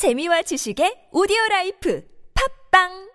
재미와 지식의 오디오 라이프. 팝빵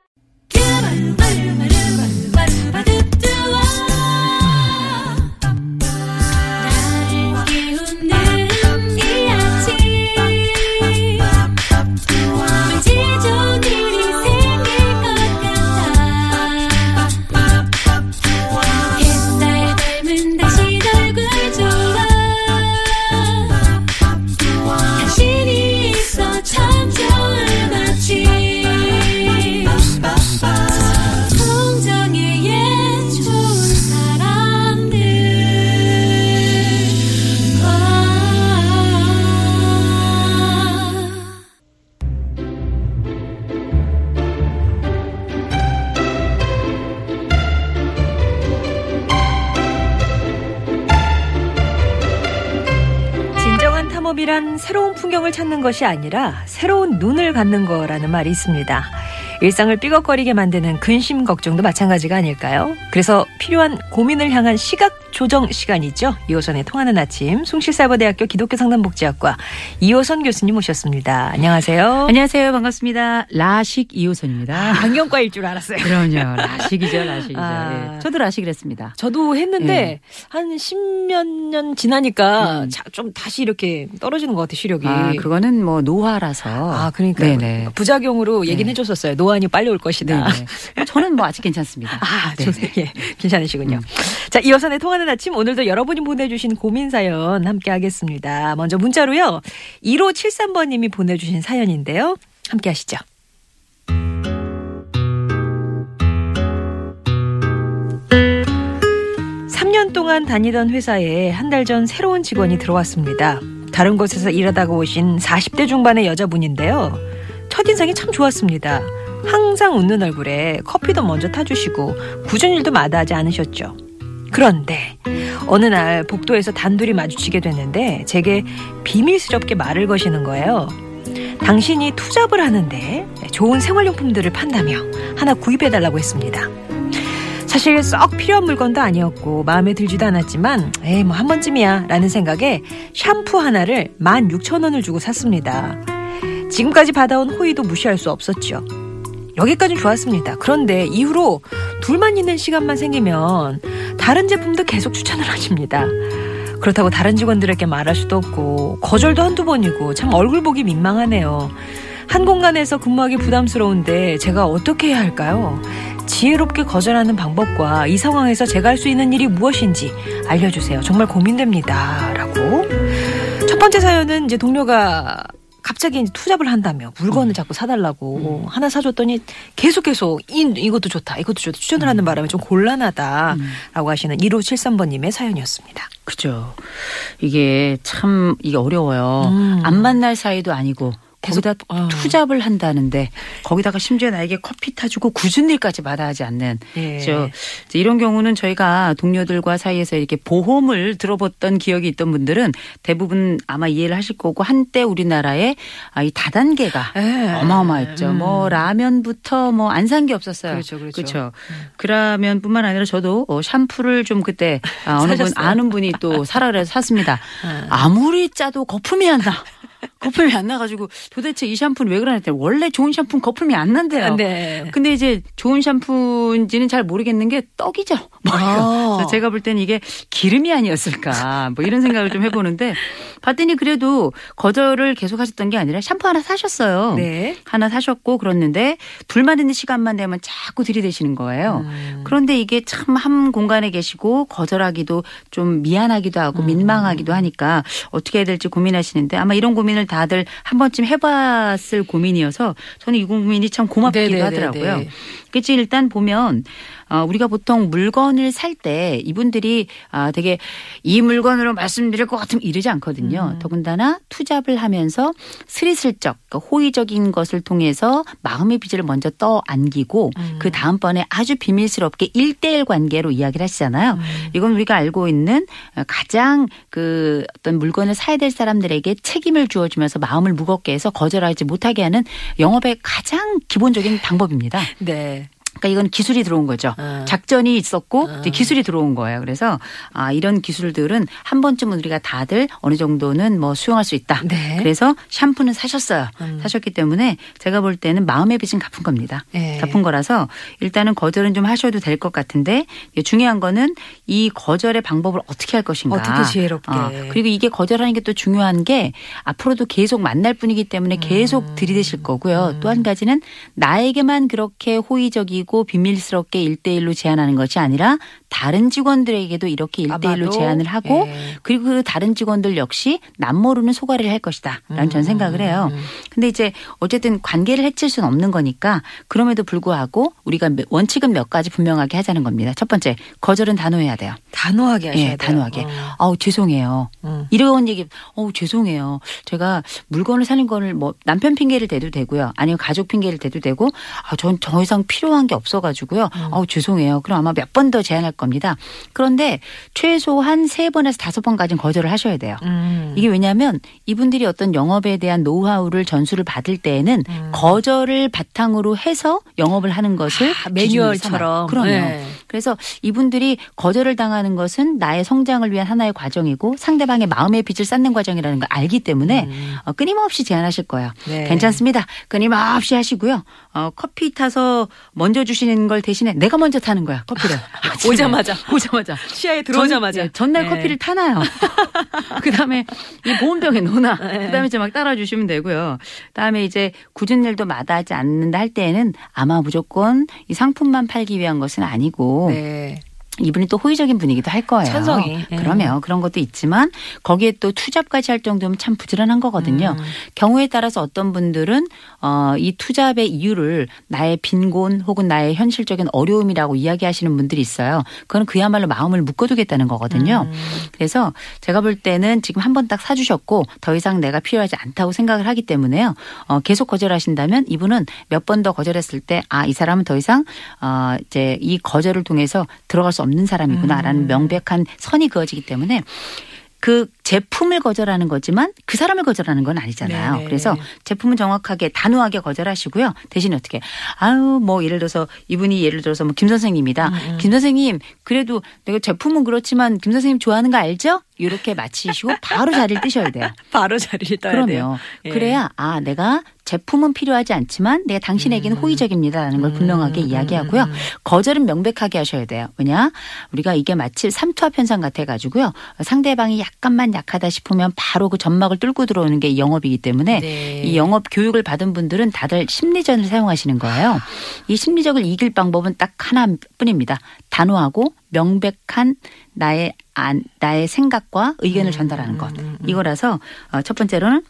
찾는 것이 아니라 새로운 눈을 갖는 거라는 말이 있습니다. 일상을 삐걱거리게 만드는 근심 걱정도 마찬가지가 아닐까요? 그래서 필요한 고민을 향한 시각 조정 시간이죠. 이호선의 통하는 아침 숭실사이버대학교 기독교 상담복지학과 이호선 교수님 모셨습니다. 안녕하세요. 안녕하세요. 반갑습니다. 라식 이호선입니다. 안경과일 줄 알았어요. 그럼요. 라식이죠, 라식이죠. 아. 예. 저도 라식을 했습니다. 저도 했는데 네. 한 십몇 년 지나니까 음. 자, 좀 다시 이렇게 떨어지는 것 같아요, 시력이. 아, 그거는 뭐 노화라서. 아, 그러니까 네네. 부작용으로 얘기는 네. 해줬었어요. 노안이 빨리 올 것이다. 네네. 저는 뭐 아직 괜찮습니다. 아. 좋네. 예, 괜찮으시군요. 음. 자, 이어선의 통하는 아침 오늘도 여러분이 보내주신 고민 사연 함께 하겠습니다. 먼저 문자로요. 1573번님이 보내주신 사연인데요. 함께 하시죠. 삼년 동안 다니던 회사에 한 달 전 새로운 직원이 들어왔습니다. 다른 곳에서 일하다가 오신 40대 중반의 여자분인데요. 첫인상이 참 좋았습니다. 항상 웃는 얼굴에 커피도 먼저 타주시고 굳은 일도 마다하지 않으셨죠. 그런데 어느 날 복도에서 단둘이 마주치게 됐는데 제게 비밀스럽게 말을 거시는 거예요. 당신이 투잡을 하는데 좋은 생활용품들을 판다며 하나 구입해달라고 했습니다. 사실 썩 필요한 물건도 아니었고 마음에 들지도 않았지만 에이 뭐 한 번쯤이야 라는 생각에 샴푸 하나를 16,000원을 주고 샀습니다. 지금까지 받아온 호의도 무시할 수 없었죠. 여기까지 좋았습니다. 그런데 이후로 둘만 있는 시간만 생기면 다른 제품도 계속 추천을 하십니다. 그렇다고 다른 직원들에게 말할 수도 없고 거절도 한두 번이고 참 얼굴 보기 민망하네요. 한 공간에서 근무하기 부담스러운데 제가 어떻게 해야 할까요? 지혜롭게 거절하는 방법과 이 상황에서 제가 할 수 있는 일이 무엇인지 알려주세요. 정말 고민됩니다. 라고. 첫 번째 사연은 이제 동료가 갑자기 이제 투잡을 한다며 물건을 자꾸 사달라고 하나 사줬더니 계속 계속 이, 이것도 좋다 이것도 좋다 추천을 하는 바람에 좀 곤란하다라고 하시는 1573번님의 사연이었습니다. 그죠. 이게 참, 이게 어려워요. 음. 안 만날 사이도 아니고. 거기다 아. 투잡을 한다는데 거기다가 심지어 나에게 커피 타주고 굳은 일까지 마다하지 않는 예. 저 이런 경우는 저희가 동료들과 사이에서 이렇게 보험을 들어봤던 기억이 있던 분들은 대부분 아마 이해를 하실 거고 한때 우리나라에 아, 이 다단계가 예. 어마어마했죠. 음. 뭐 라면부터 뭐 안 산 게 없었어요. 그렇죠, 그렇죠. 그렇죠. 그라면뿐만 아니라 저도 어, 샴푸를 좀 그때 아, 어느 분? 아는 분이 또 사라 그래서 샀습니다. 아. 아무리 짜도 거품이 안 나. 거품이 안 나가지고 도대체 이 샴푸는 왜 그러나 했더니 원래 좋은 샴푸는 거품이 안 난대요. 네. 근데 이제 좋은 샴푸인지는 잘 모르겠는 게 떡이죠. 뭐 아. 제가 볼 때는 이게 기름이 아니었을까 뭐 이런 생각을 좀 해보는데 봤더니 그래도 거절을 계속 하셨던 게 아니라 샴푸 하나 사셨어요. 네. 하나 사셨고 그랬는데 둘만 있는 시간만 되면 자꾸 들이대시는 거예요. 음. 그런데 이게 참 한 공간에 계시고 거절하기도 좀 미안하기도 하고 음. 민망하기도 하니까 어떻게 해야 될지 고민하시는데 아마 이런 고민을 다들 한 번쯤 해봤을 고민이어서 저는 이 고민이 참 고맙기도 네네네네. 하더라고요. 그치 일단 보면 어, 우리가 보통 물건을 살 때 이분들이 아, 되게 이 물건으로 말씀드릴 것 같으면 이러지 않거든요. 음. 더군다나 투잡을 하면서 스리슬쩍 그러니까 호의적인 것을 통해서 마음의 빚을 먼저 떠 안기고 음. 그 다음번에 아주 비밀스럽게 일대일 관계로 이야기를 하시잖아요. 음. 이건 우리가 알고 있는 가장 그 어떤 물건을 사야 될 사람들에게 책임을 주어주면서 마음을 무겁게 해서 거절하지 못하게 하는 영업의 가장 기본적인 방법입니다. 네. 그러니까 이건 기술이 들어온 거죠. 아. 작전이 있었고 아. 이제 기술이 들어온 거예요. 그래서 아 이런 기술들은 한 번쯤은 우리가 다들 어느 정도는 뭐 수용할 수 있다. 네. 그래서 샴푸는 사셨어요. 음. 사셨기 때문에 제가 볼 때는 마음의 빚은 갚은 겁니다. 네. 갚은 거라서 일단은 거절은 좀 하셔도 될 것 같은데 중요한 거는 이 거절의 방법을 어떻게 할 것인가. 어떻게 지혜롭게. 어, 그리고 이게 거절하는 게 또 중요한 게 앞으로도 계속 만날 뿐이기 음. 때문에 계속 들이대실 거고요. 또 한 가지는 나에게만 그렇게 호의적이고 비밀스럽게 일대일로 제안하는 것이 아니라 다른 직원들에게도 이렇게 일대일로 아마도, 제안을 하고 예. 그리고 그 다른 직원들 역시 남모르는 소가리를 할 것이다. 라는 저는 생각을 해요. 음. 근데 이제 어쨌든 관계를 해칠 수는 없는 거니까 그럼에도 불구하고 우리가 몇- 원칙은 몇 가지 분명하게 하자는 겁니다. 첫 번째, 거절은 단호해야 돼요. 단호하게 하셔야 예, 돼요. 단호하게. 어. 아우, 죄송해요. 음. 이런 얘기, 어우, 죄송해요. 제가 물건을 사는 거를 뭐 남편 핑계를 대도 되고요. 아니면 가족 핑계를 대도 되고, 아, 전 더 이상 필요한 게 없어가지고요. 음. 아우, 죄송해요. 그럼 아마 몇 번 더 제안할 겁니다. 그런데 최소한 세 번에서 다섯 번까지는 거절을 하셔야 돼요. 음. 이게 왜냐하면 이분들이 어떤 영업에 대한 노하우를 전수를 받을 때에는 음. 거절을 바탕으로 해서 영업을 하는 것을 아, 매뉴얼처럼. 그럼요. 네. 그래서 이분들이 거절을 당하는 것은 나의 성장을 위한 하나의 과정이고 상대방의 마음의 빚을 쌓는 과정이라는 걸 알기 때문에 어, 끊임없이 제안하실 거예요. 음. 네. 괜찮습니다. 끊임없이 하시고요. 어, 커피 타서 먼저 주시는 걸 대신에 내가 먼저 타는 거야 커피를. 오자마자. 오자마자 시야에 들어오자마자. 전, 예, 전날 네. 커피를 타나요. 그다음에 이 보온병에 넣어놔. 네. 그다음에 이제 막 따라 주시면 되고요. 그다음에 이제 굳은 일도 마다하지 않는다 할 때에는 아마 무조건 이 상품만 팔기 위한 것은 아니고 네. 이분이 또 호의적인 분이기도 할 거예요. 천성이. 예. 그러면 그런 것도 있지만 거기에 또 투잡까지 할 정도면 참 부지런한 거거든요. 음. 경우에 따라서 어떤 분들은 어, 이 투잡의 이유를 나의 빈곤 혹은 나의 현실적인 어려움이라고 이야기하시는 분들이 있어요. 그건 그야말로 마음을 묶어두겠다는 거거든요. 음. 그래서 제가 볼 때는 지금 한 번 딱 사주셨고 더 이상 내가 필요하지 않다고 생각을 하기 때문에요. 어, 계속 거절하신다면 이분은 몇 번 더 거절했을 때 아 이 사람은 더 이상 어, 이제 이 거절을 통해서 들어갈 수 없는 사람이구나라는 음. 명백한 선이 그어지기 때문에 그 제품을 거절하는 거지만 그 사람을 거절하는 건 아니잖아요. 네네. 그래서 제품은 정확하게 단호하게 거절하시고요. 대신에 어떻게 아유 뭐 예를 들어서 이분이 예를 들어서 뭐 김 선생님이다. 음, 김 선생님 그래도 내가 제품은 그렇지만 김 선생님 좋아하는 거 알죠? 이렇게 마치시고 바로 자리를 뜨셔야 돼요. 바로 자리를 떠야 돼요. 그러면 예. 그래야 아 내가 제품은 필요하지 않지만 내가 당신에게는 호의적입니다라는 걸 분명하게 음, 이야기하고요. 음, 음. 거절은 명백하게 하셔야 돼요. 왜냐 우리가 이게 마치 삼투압 현상 같아 가지고요. 상대방이 약간만 약하다 싶으면 바로 그 점막을 뚫고 들어오는 게 영업이기 때문에 네. 이 영업 교육을 받은 분들은 다들 심리전을 사용하시는 거예요. 이 심리적을 이길 방법은 딱 하나뿐입니다. 단호하고 명백한 나의 안, 나의 생각과 의견을 전달하는 것. 음, 이거라서 어, 첫 번째로는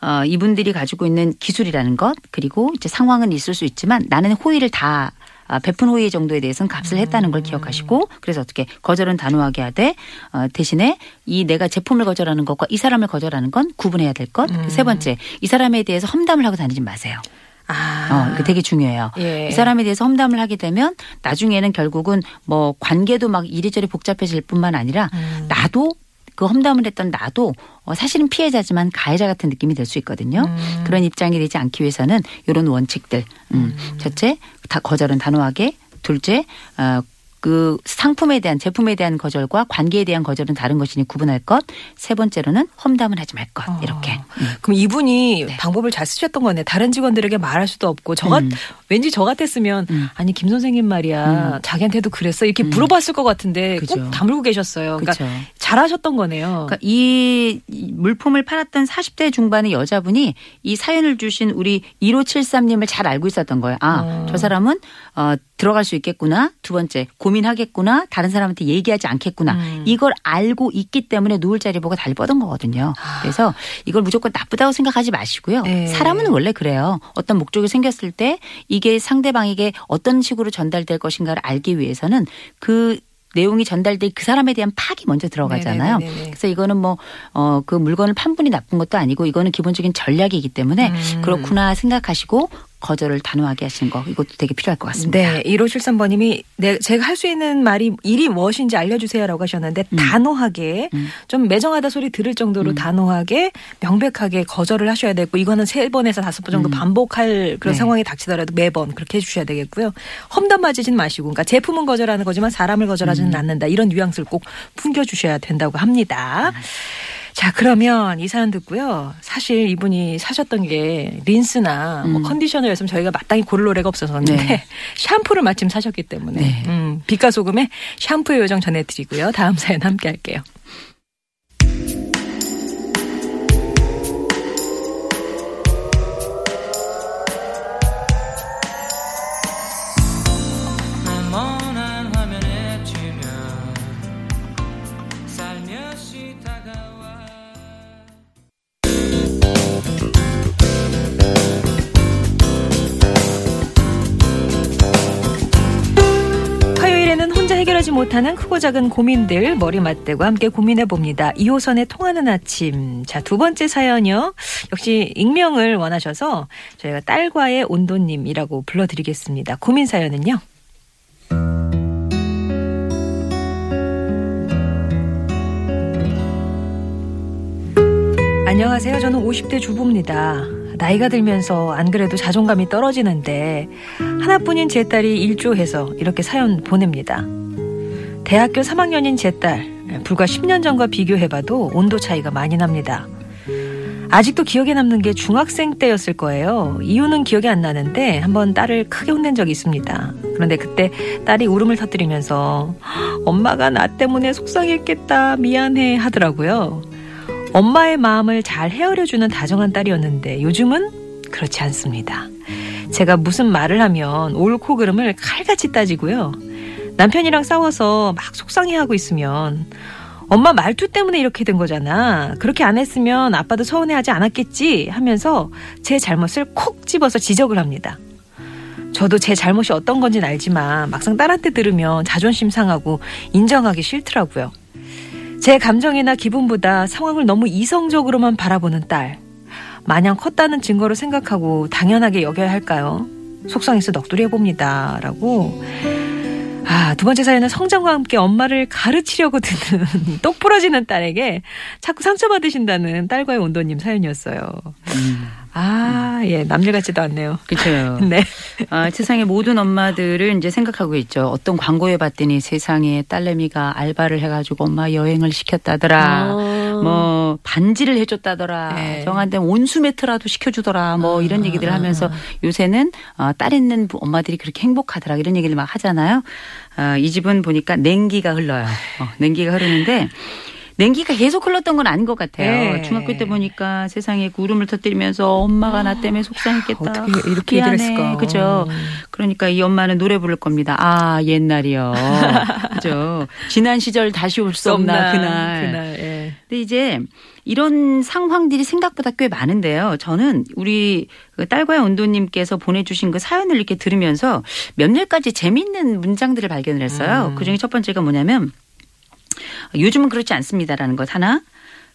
어, 이분들이 가지고 있는 기술이라는 것 그리고 이제 상황은 있을 수 있지만 나는 호의를 다 아, 베푼 호의 정도에 대해서는 값을 했다는 걸 기억하시고 그래서 어떻게 거절은 단호하게 하되 어, 대신에 이 내가 제품을 거절하는 것과 이 사람을 거절하는 건 구분해야 될 것. 세 번째 이 사람에 대해서 험담을 하고 다니지 마세요. 아. 어, 이거 되게 중요해요. 예. 이 사람에 대해서 험담을 하게 되면 나중에는 결국은 뭐 관계도 막 이리저리 복잡해질 뿐만 아니라 음. 나도 그 험담을 했던 나도 어, 사실은 피해자지만 가해자 같은 느낌이 들 수 있거든요. 음. 그런 입장이 되지 않기 위해서는 이런 원칙들. 음. 첫째, 다 거절은 단호하게. 둘째, 어, 그 상품에 대한 제품에 대한 거절과 관계에 대한 거절은 다른 것이니 구분할 것. 세 번째로는 험담은 하지 말 것. 어. 이렇게. 그럼 이분이 네. 방법을 잘 쓰셨던 거네. 다른 직원들에게 말할 수도 없고 저 같, 음. 왠지 저 같았으면 음. 아니 김 선생님 말이야 음. 자기한테도 그랬어 이렇게 음. 물어봤을 것 같은데 그죠. 꼭 다물고 계셨어요. 그러니까 그렇죠. 잘하셨던 거네요. 그러니까 이 물품을 팔았던 40대 중반의 여자분이 이 사연을 주신 우리 1573님을 잘 알고 있었던 거예요. 아, 어. 저 사람은 어, 들어갈 수 있겠구나. 두 번째, 고민하겠구나. 다른 사람한테 얘기하지 않겠구나. 음. 이걸 알고 있기 때문에 누울 자리 보고 달리 뻗은 거거든요. 그래서 이걸 무조건 나쁘다고 생각하지 마시고요. 아. 네. 사람은 원래 그래요. 어떤 목적이 생겼을 때 이게 상대방에게 어떤 식으로 전달될 것인가를 알기 위해서는 그 내용이 전달될 그 사람에 대한 파악이 먼저 들어가잖아요. 네네네네. 그래서 이거는 뭐, 어, 그 물건을 판 분이 나쁜 것도 아니고 이거는 기본적인 전략이기 때문에 음. 그렇구나 생각하시고 거절을 단호하게 하시는 거 이것도 되게 필요할 것 같습니다. 네, 1573번님이 네, 제가 할 수 있는 말이 일이 무엇인지 알려주세요라고 하셨는데 단호하게 음. 좀 매정하다 소리 들을 정도로 단호하게 명백하게 거절을 하셔야 되고 이거는 세 번에서 다섯 번 정도 음. 반복할 그런 네. 상황이 닥치더라도 매번 그렇게 해주셔야 되겠고요. 험담 맞으진 마시고, 그러니까 제품은 거절하는 거지만 사람을 거절하지는 음. 않는다 이런 뉘앙스를 꼭 풍겨주셔야 된다고 합니다. 자, 그러면 이 사연 듣고요. 사실 이분이 사셨던 게 린스나 뭐 음. 컨디셔너였으면 저희가 마땅히 고를 노래가 없었는데 네. 샴푸를 마침 사셨기 때문에 네. 음, 빛과 소금의 샴푸의 요정 전해드리고요. 다음 사연 함께 할게요. 못하는 크고 작은 고민들 머리 맞대고 함께 고민해 봅니다. 2호선의 통하는 아침. 자, 두 번째 사연이요. 역시 익명을 원하셔서 저희가 딸과의 온도님이라고 불러드리겠습니다. 고민 사연은요. 안녕하세요. 저는 50대 주부입니다. 나이가 들면서 안 그래도 자존감이 떨어지는데 하나뿐인 제 딸이 일조해서 이렇게 사연 보냅니다. 대학교 3학년인 제 딸, 불과 10년 전과 비교해봐도 온도 차이가 많이 납니다. 아직도 기억에 남는 게 중학생 때였을 거예요. 이유는 기억이 안 나는데 한번 딸을 크게 혼낸 적이 있습니다. 그런데 그때 딸이 울음을 터뜨리면서 엄마가 나 때문에 속상했겠다, 미안해 하더라고요. 엄마의 마음을 잘 헤아려주는 다정한 딸이었는데 요즘은 그렇지 않습니다. 제가 무슨 말을 하면 옳고 그름을 칼같이 따지고요. 남편이랑 싸워서 막 속상해하고 있으면 엄마 말투 때문에 이렇게 된 거잖아. 그렇게 안 했으면 아빠도 서운해하지 않았겠지 하면서 제 잘못을 콕 집어서 지적을 합니다. 저도 제 잘못이 어떤 건지는 알지만 막상 딸한테 들으면 자존심 상하고 인정하기 싫더라고요. 제 감정이나 기분보다 상황을 너무 이성적으로만 바라보는 딸. 마냥 컸다는 증거로 생각하고 당연하게 여겨야 할까요? 속상해서 넋두리 해봅니다. 라고. 아, 두 번째 사연은 성장과 함께 엄마를 가르치려고 드는 똑 부러지는 딸에게 자꾸 상처받으신다는 딸과의 온도님 사연이었어요. 아, 예, 남일 같지도 않네요. 그렇죠. 네. 아, 세상의 모든 엄마들은 이제 생각하고 있죠. 어떤 광고에 봤더니 세상에 딸내미가 알바를 해가지고 엄마 여행을 시켰다더라. 어. 뭐 반지를 해줬다더라. 네. 정한데 온수 매트라도 시켜주더라. 뭐 이런 얘기들을 하면서 요새는 어, 딸 있는 부- 엄마들이 그렇게 행복하더라. 이런 얘기를 막 하잖아요. 아, 이 집은 보니까 냉기가 흘러요. 어, 냉기가 흐르는데 냉기가 계속 흘렀던 건 아닌 것 같아요. 네. 중학교 때 보니까 세상에 구름을 터뜨리면서 엄마가 나 때문에 속상했겠다. 어떻게 이렇게 미안해. 얘기를 했을까? 그죠? 그러니까 이 엄마는 노래 부를 겁니다. 아, 옛날이요. 그죠? 지난 시절 다시 올 수 없나, 그날. 그날, 예. 근데 이제 이런 상황들이 생각보다 꽤 많은데요. 저는 우리 그 딸과의 온도님께서 보내주신 그 사연을 이렇게 들으면서 몇몇 가지 재미있는 문장들을 발견을 했어요. 음. 그 중에 첫 번째가 뭐냐면 요즘은 그렇지 않습니다라는 것 하나.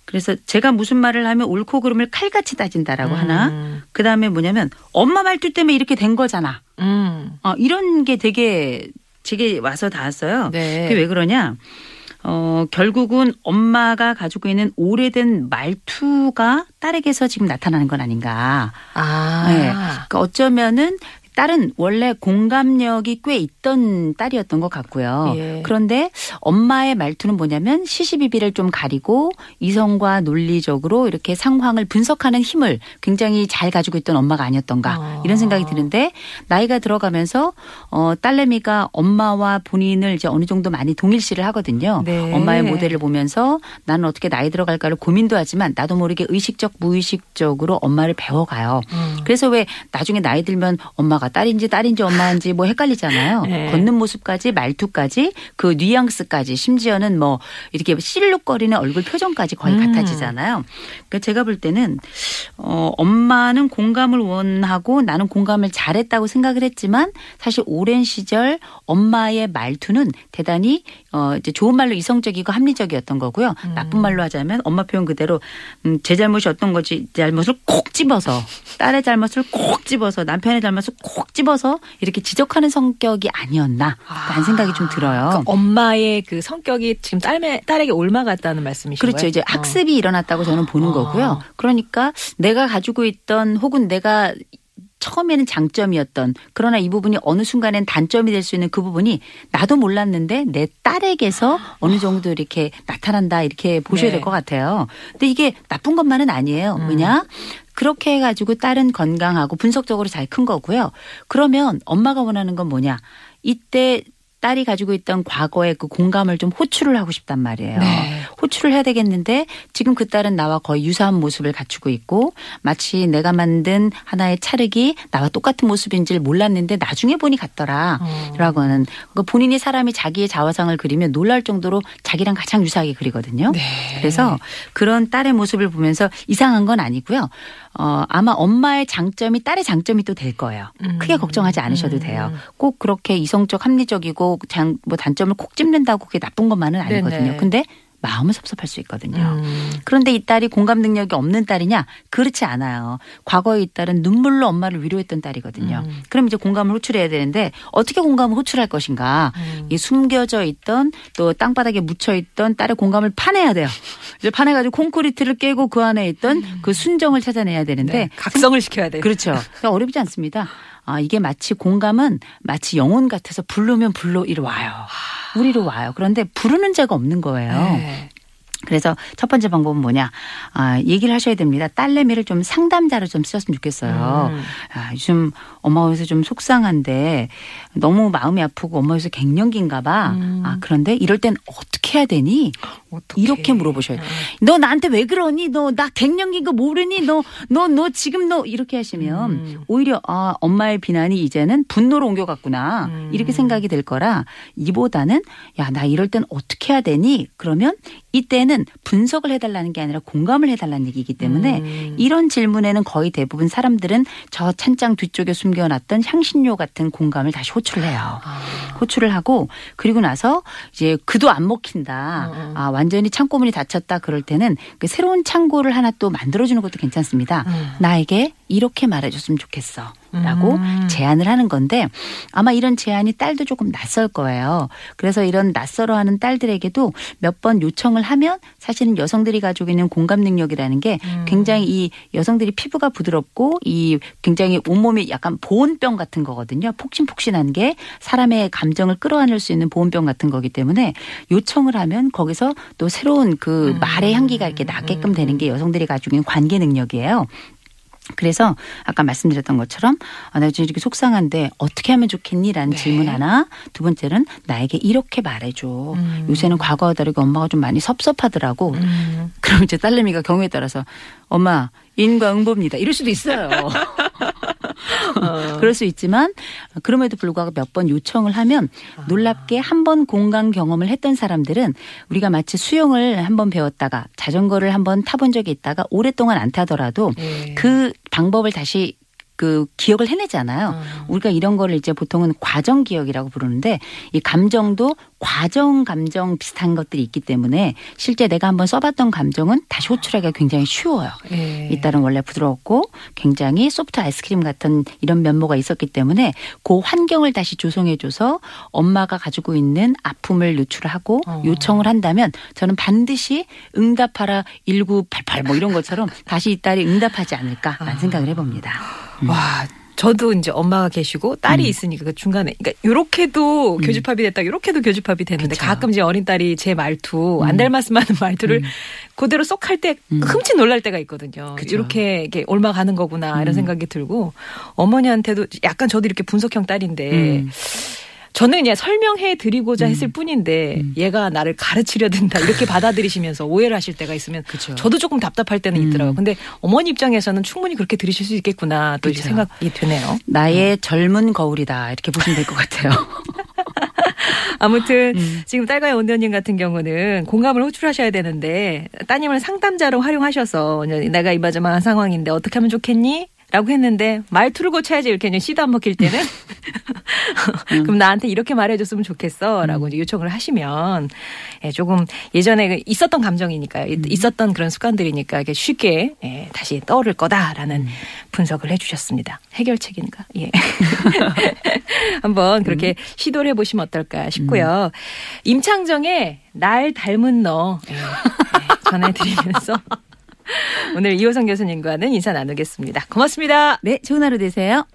그래서 제가 무슨 말을 하면 옳고 그름을 칼같이 따진다라고 하나. 음. 그 다음에 뭐냐면 엄마 말투 때문에 이렇게 된 거잖아. 음. 어, 이런 게 되게 제게 와서 닿았어요. 네. 그게 왜 그러냐? 어, 결국은 엄마가 가지고 있는 오래된 말투가 딸에게서 지금 나타나는 건 아닌가. 아. 네. 그러니까 어쩌면은 딸은 원래 공감력이 꽤 있던 딸이었던 것 같고요. 예. 그런데 엄마의 말투는 뭐냐면 시시비비를 좀 가리고 이성과 논리적으로 이렇게 상황을 분석하는 힘을 굉장히 잘 가지고 있던 엄마가 아니었던가 아. 이런 생각이 드는데 나이가 들어가면서 어 딸내미가 엄마와 본인을 이제 어느 정도 많이 동일시를 하거든요. 네. 엄마의 모델을 보면서 나는 어떻게 나이 들어갈까를 고민도 하지만 나도 모르게 의식적 무의식적으로 엄마를 배워가요. 음. 그래서 왜 나중에 나이 들면 엄마가 엄마가 딸인지 딸인지 엄마인지 뭐 헷갈리잖아요. 네. 걷는 모습까지 말투까지 그 뉘앙스까지 심지어는 뭐 이렇게 실룩거리는 얼굴 표정까지 거의 음. 같아지잖아요. 그러니까 제가 볼 때는 어 엄마는 공감을 원하고 나는 공감을 잘했다고 생각을 했지만 사실 오랜 시절 엄마의 말투는 대단히 어 이제 좋은 말로 이성적이고 합리적이었던 거고요. 음. 나쁜 말로 하자면 엄마 표현 그대로 음, 제 잘못이 어떤 거지 잘못을 콕 집어서 딸의 잘못을 콕 집어서 남편의 잘못을 콕 집어서 이렇게 지적하는 성격이 아니었나 라는 생각이 좀 들어요. 그러니까 엄마의 그 성격이 지금 딸에, 딸에게 옮아갔다는 말씀이신 그렇죠. 거예요? 이제 어. 학습이 일어났다고 저는 보는 어. 거고요. 그러니까 내가 가지고 있던 혹은 내가 처음에는 장점이었던 그러나 이 부분이 어느 순간엔 단점이 될 수 있는 그 부분이 나도 몰랐는데 내 딸에게서 어느 정도 이렇게 나타난다 이렇게 보셔야 네. 될것 같아요. 근데 이게 나쁜 것만은 아니에요. 음. 왜냐? 그렇게 해가지고 딸은 건강하고 분석적으로 잘 큰 거고요. 그러면 엄마가 원하는 건 뭐냐? 이때 딸이 가지고 있던 과거의 그 공감을 좀 호출을 하고 싶단 말이에요. 네. 호출을 해야 되겠는데 지금 그 딸은 나와 거의 유사한 모습을 갖추고 있고 마치 내가 만든 하나의 찰흙이 나와 똑같은 모습인지를 몰랐는데 나중에 보니 같더라. 어. 라고 하는 그러니까 본인이 사람이 자기의 자화상을 그리면 놀랄 정도로 자기랑 가장 유사하게 그리거든요. 네. 그래서 그런 딸의 모습을 보면서 이상한 건 아니고요. 어, 아마 엄마의 장점이 딸의 장점이 또 될 거예요. 음. 크게 걱정하지 않으셔도 음. 돼요. 꼭 그렇게 이성적 합리적이고 장, 뭐 단점을 콕 집는다고 그게 나쁜 것만은 아니거든요. 네네. 근데 마음은 섭섭할 수 있거든요. 음. 그런데 이 딸이 공감 능력이 없는 딸이냐? 그렇지 않아요. 과거에 이 딸은 눈물로 엄마를 위로했던 딸이거든요. 음. 그럼 이제 공감을 호출해야 되는데 어떻게 공감을 호출할 것인가? 음. 이 숨겨져 있던 또 땅바닥에 묻혀 있던 딸의 공감을 파내야 돼요. 이제 파내가지고 콘크리트를 깨고 그 안에 있던 그 순정을 찾아내야 되는데 네. 각성을 시켜야 돼. 그렇죠. 그러니까 어렵지 않습니다. 아, 이게 마치 공감은 마치 영혼 같아서 부르면 불러 이리 와요. 우리로 와요. 그런데 부르는 자가 없는 거예요. 네. 그래서 첫 번째 방법은 뭐냐? 아, 얘기를 하셔야 됩니다. 딸내미를 좀 상담자로 좀 쓰셨으면 좋겠어요. 음. 아, 요즘 엄마 요새 좀 속상한데 너무 마음이 아프고 엄마 요새 갱년기인가 봐. 음. 아, 그런데 이럴 땐 어떻게 해야 되니? 어떡해. 이렇게 물어보셔야 음. 돼요. 너 나한테 왜 그러니? 너 나 갱년기인 거 모르니? 너, 너, 너 지금 너 이렇게 하시면 음. 오히려 아, 엄마의 비난이 이제는 분노로 옮겨갔구나. 음. 이렇게 생각이 될 거라 이보다는 야, 나 이럴 땐 어떻게 해야 되니? 그러면 이때는 분석을 해달라는 게 아니라 공감을 해달라는 얘기이기 때문에 음. 이런 질문에는 거의 대부분 사람들은 저 찬장 뒤쪽에 숨겨놨던 향신료 같은 공감을 다시 호출을 해요. 아. 호출을 하고 그리고 나서 이제 그도 안 먹힌다. 어, 어. 아 완전히 창고문이 닫혔다 그럴 때는 그 새로운 창고를 하나 또 만들어주는 것도 괜찮습니다. 음. 나에게 이렇게 말해줬으면 좋겠어. 라고 음. 제안을 하는 건데 아마 이런 제안이 딸도 조금 낯설 거예요. 그래서 이런 낯설어 하는 딸들에게도 몇 번 요청을 하면 사실은 여성들이 가지고 있는 공감 능력이라는 게 음. 굉장히 이 여성들이 피부가 부드럽고 이 굉장히 온몸이 약간 보온병 같은 거거든요. 폭신폭신한 게 사람의 감정을 끌어안을 수 있는 보온병 같은 거기 때문에 요청을 하면 거기서 또 새로운 그 음. 말의 향기가 이렇게 나게끔 되는 게 여성들이 가지고 있는 관계 능력이에요. 그래서 아까 말씀드렸던 것처럼 아, 나 지금 이렇게 속상한데 어떻게 하면 좋겠니라는 네. 질문 하나 두 번째는 나에게 이렇게 말해줘 음. 요새는 과거와 다르게 엄마가 좀 많이 섭섭하더라고 음. 그럼 이제 딸내미가 경우에 따라서 엄마 인과응보입니다 이럴 수도 있어요 어. 그럴 수 있지만 그럼에도 불구하고 몇 번 요청을 하면 놀랍게 한 번 공감 경험을 했던 사람들은 우리가 마치 수영을 한 번 배웠다가 자전거를 한 번 타본 적이 있다가 오랫동안 안 타더라도 예. 그 방법을 다시 그 기억을 해내잖아요. 어. 우리가 이런 거를 이제 보통은 과정 기억이라고 부르는데 이 감정도 과정 감정 비슷한 것들이 있기 때문에 실제 내가 한번 써봤던 감정은 다시 호출하기가 굉장히 쉬워요. 예. 이 딸은 원래 부드러웠고 굉장히 소프트 아이스크림 같은 이런 면모가 있었기 때문에 그 환경을 다시 조성해줘서 엄마가 가지고 있는 아픔을 요출하고 어. 요청을 한다면 저는 반드시 응답하라 1988 뭐 이런 것처럼 다시 이 딸이 응답하지 않을까라는 아. 생각을 해봅니다. 음. 와. 저도 이제 엄마가 계시고 딸이 있으니까 그 중간에 그러니까 요렇게도 교집합이 됐다 요렇게도 교집합이 되는데 음. 그쵸. 가끔 이제 어린 딸이 제 말투 안 음. 닮았으면 하는 말투를 그대로 쏙 할때 음. 흠칫 놀랄 때가 있거든요. 그쵸. 이렇게 이렇게 옮아가는 거구나 이런 음. 생각이 들고 어머니한테도 약간 저도 이렇게 분석형 딸인데 음. 저는 그냥 설명해 드리고자 했을 뿐인데 얘가 나를 가르치려 든다 이렇게 받아들이시면서 오해를 하실 때가 있으면 그쵸. 저도 조금 답답할 때는 음. 있더라고요. 근데 어머니 입장에서는 충분히 그렇게 들으실 수 있겠구나 또 그쵸. 생각이 드네요. 나의 젊은 거울이다 이렇게 보시면 될 것 같아요. 아무튼 음. 지금 딸과의 온도님 같은 경우는 공감을 호출하셔야 되는데 따님을 상담자로 활용하셔서 내가 이마저마한 상황인데 어떻게 하면 좋겠니? 라고 했는데 말투를 고쳐야지 이렇게 그냥 씨도 안 먹힐 때는. 그럼 나한테 이렇게 말해줬으면 좋겠어 라고 이제 요청을 하시면 예, 조금 예전에 그 있었던 감정이니까요. 있었던 그런 습관들이니까 이렇게 쉽게 예, 다시 떠오를 거다라는 분석을 해주셨습니다. 해결책인가? 예. 한번 그렇게 시도를 해보시면 어떨까 싶고요. 임창정의 날 닮은 너 예, 예, 전해드리면서 오늘 이호성 교수님과는 인사 나누겠습니다. 고맙습니다. 네, 좋은 하루 되세요.